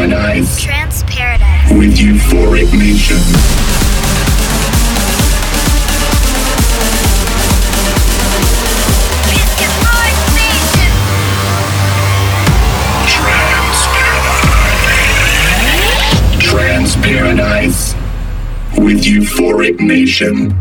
Paradise Trance Paradise. with Euphoric Nation. It's your boy Station. Trance Paradise. Trance Paradise with Euphoric Nation.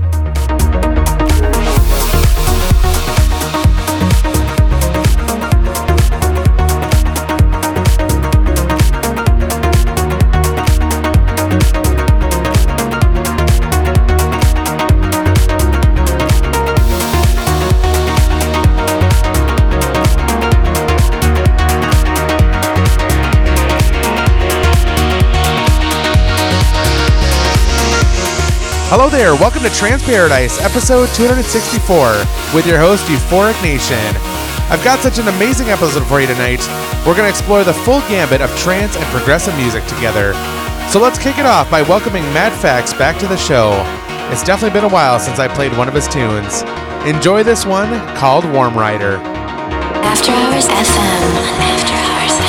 Hello there, welcome to Trance Paradise, episode 264, with your host, Euphoric Nation. I've got such an amazing episode for you tonight. We're going to explore the full gambit of trance and progressive music together. So let's kick it off by welcoming Matt Fax back to the show. It's definitely been a while since I played one of his tunes. Enjoy this one called Warm Rider. After Hours FM. After Hours FM.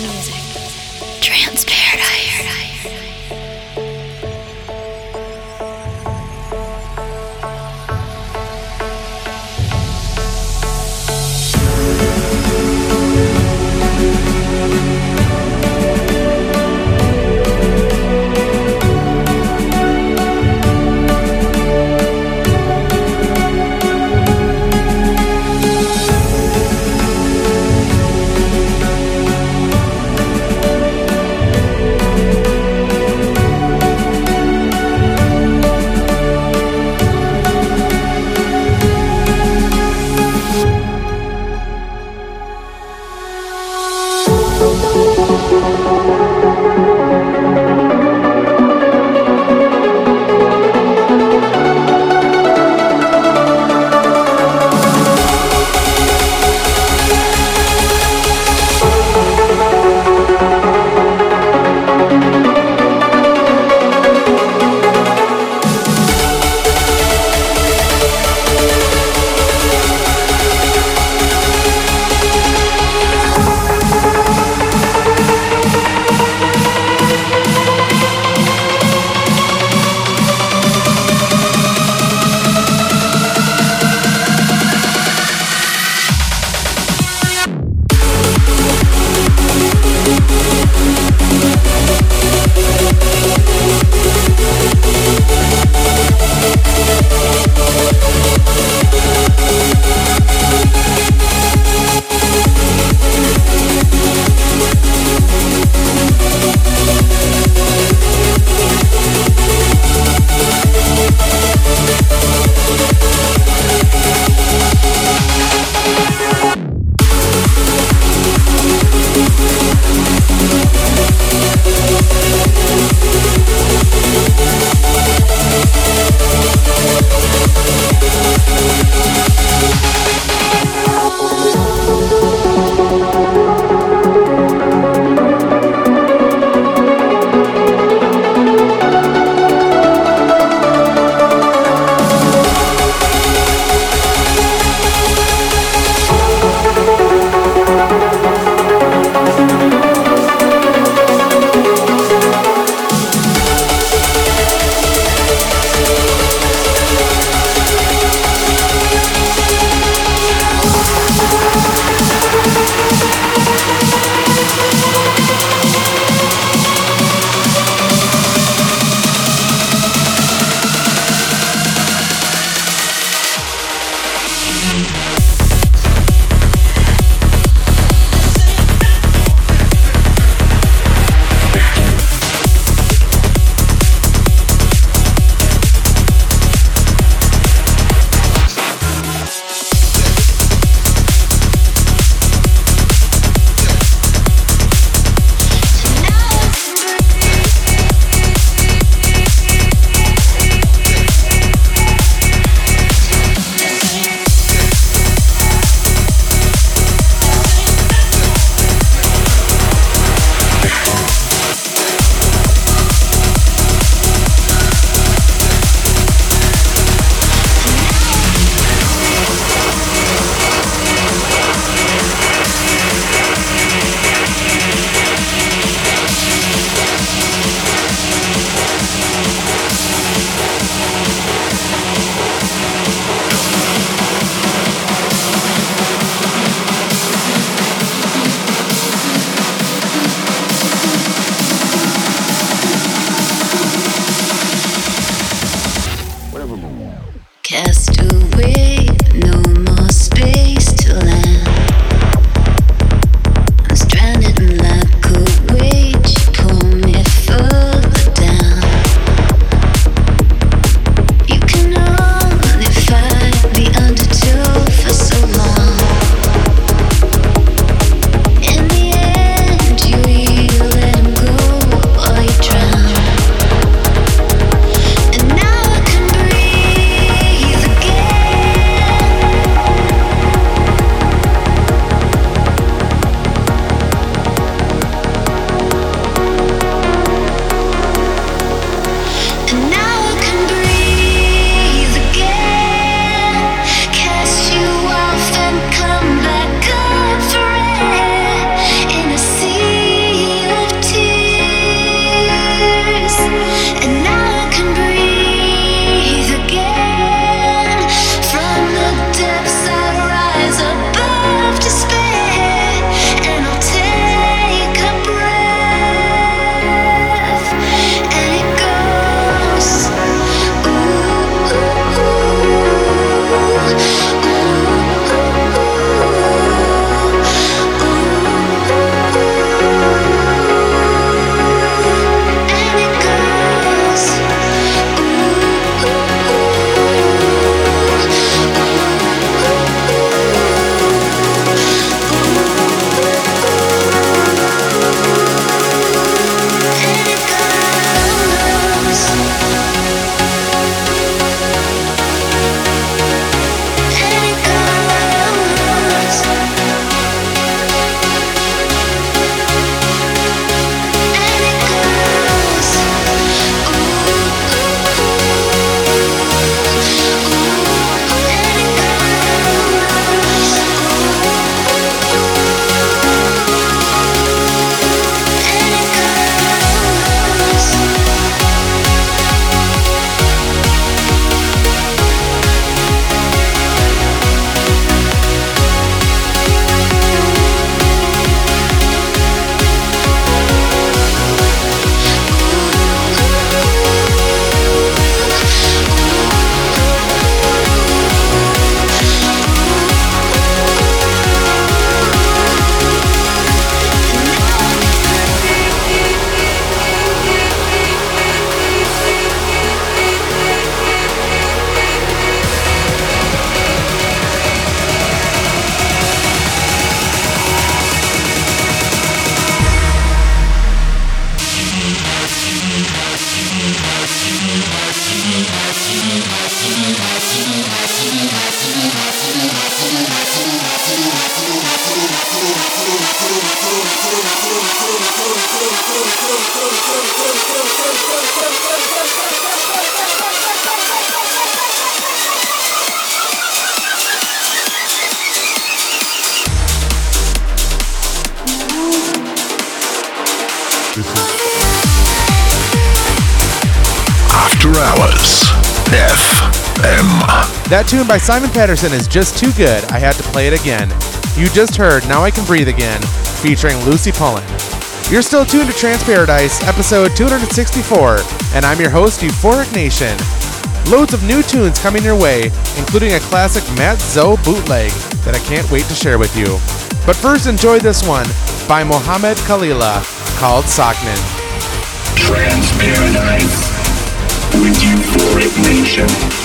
That tune by Simon Patterson is just too good. I had to play it again. You just heard Now I Can Breathe Again, featuring Lucy Pullin. You're still tuned to Trance Paradise, episode 264, and I'm your host, Euphoric Nation. Loads of new tunes coming your way, including a classic Mat Zo bootleg that I can't wait to share with you. But first, enjoy this one by Mohammed Khalila called Sakhnin. Trance Paradise. With Euphoric Nation.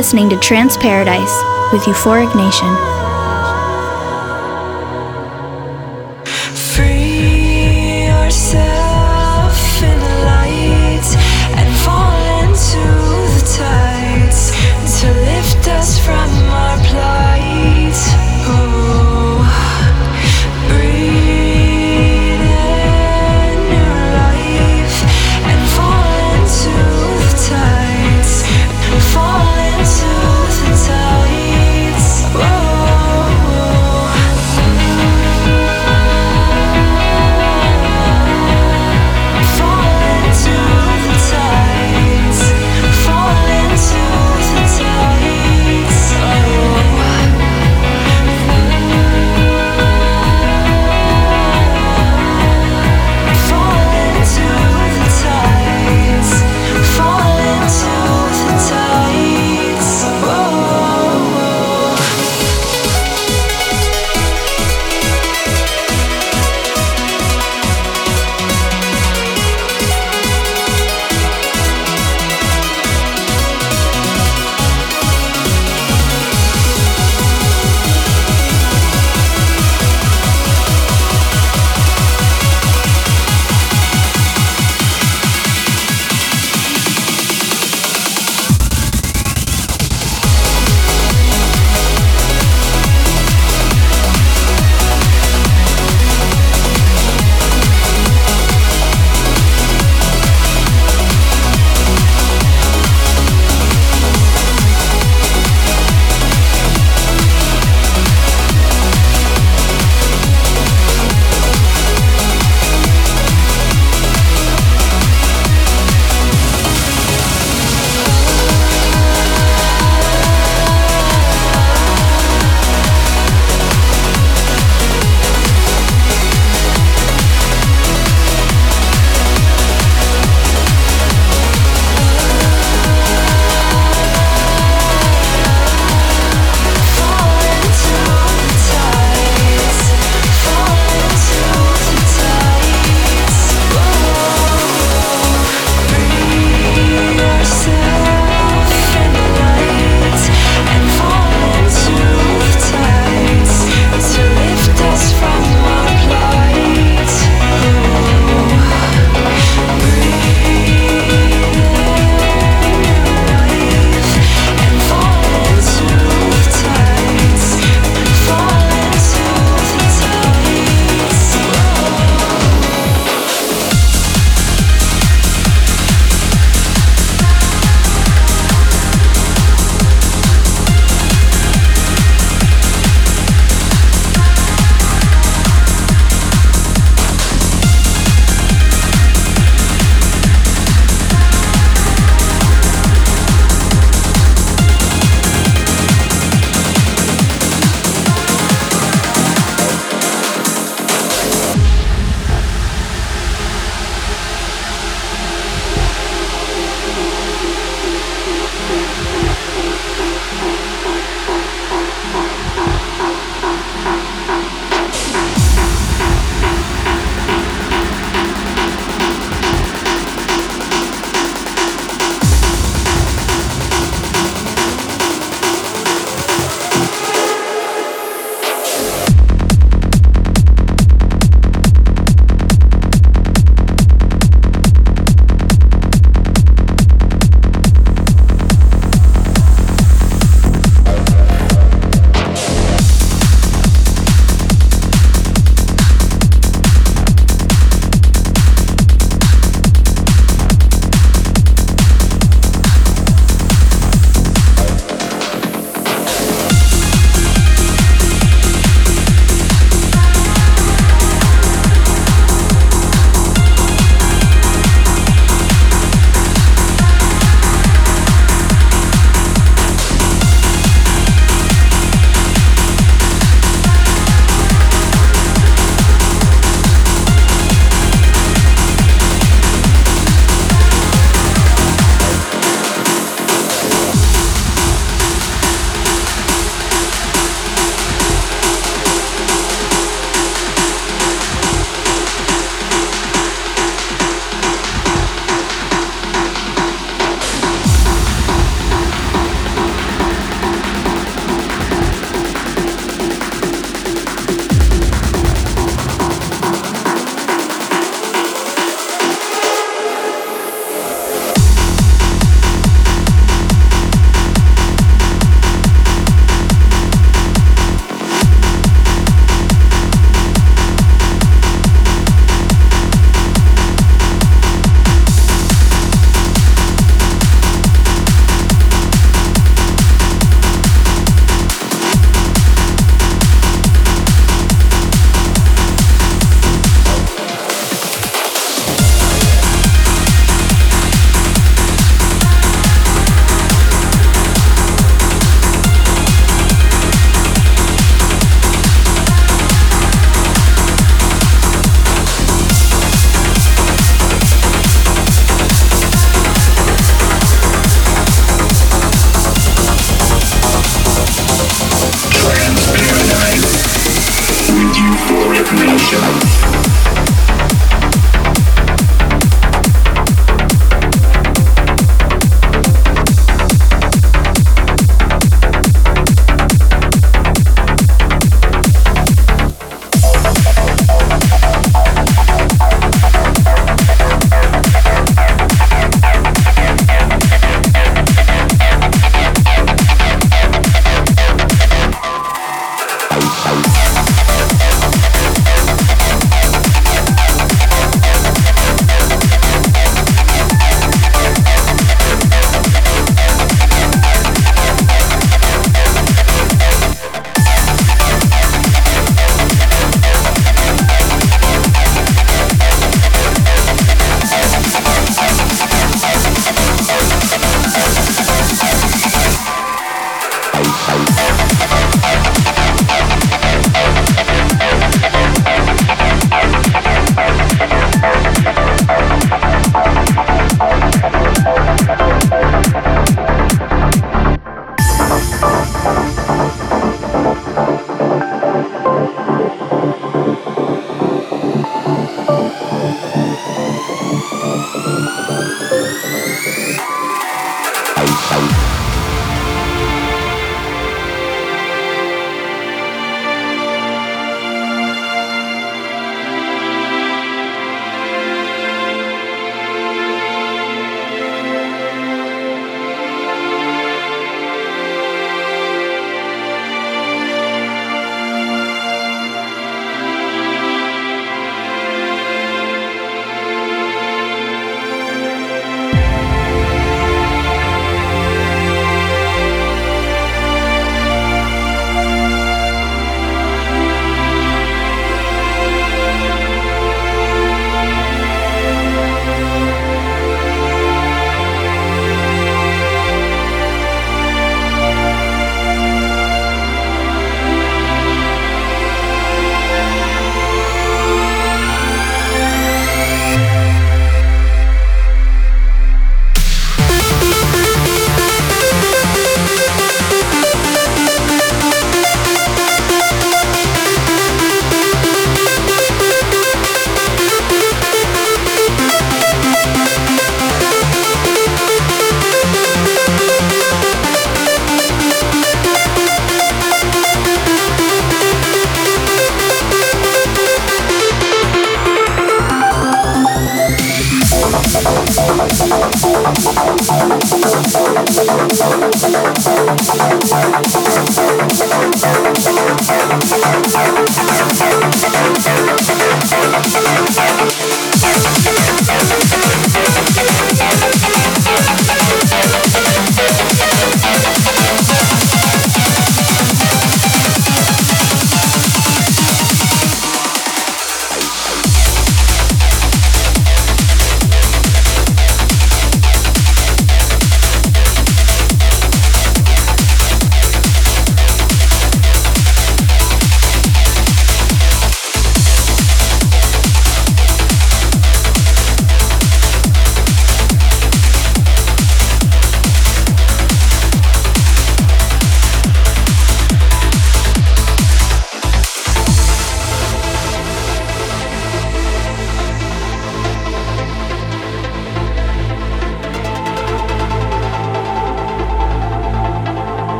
Listening to Trance Paradise with Euphoric Nation.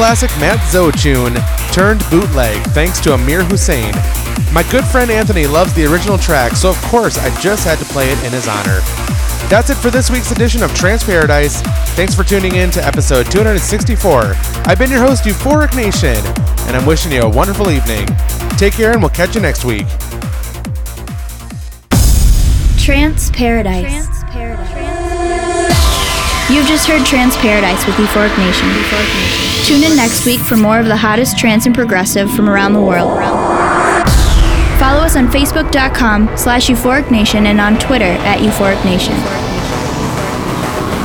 Classic Mat Zo tune turned bootleg thanks to Amir Hussain. My good friend Anthony loves the original track, so of course I just had to play it in his honor. That's it for this week's edition of Trance Paradise. Thanks for tuning in to episode 264. I've been your host, Euphoric Nation, and I'm wishing you a wonderful evening. Take care, and we'll catch you next week. Trance Paradise. You've just heard Trance Paradise with Euphoric Nation. Tune in next week for more of the hottest trance and progressive from around the world. Follow us on Facebook.com slash Euphoric Nation and on Twitter at Euphoric Nation.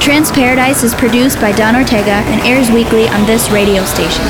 Trance Paradise is produced by Don Ortega and airs weekly on this radio station.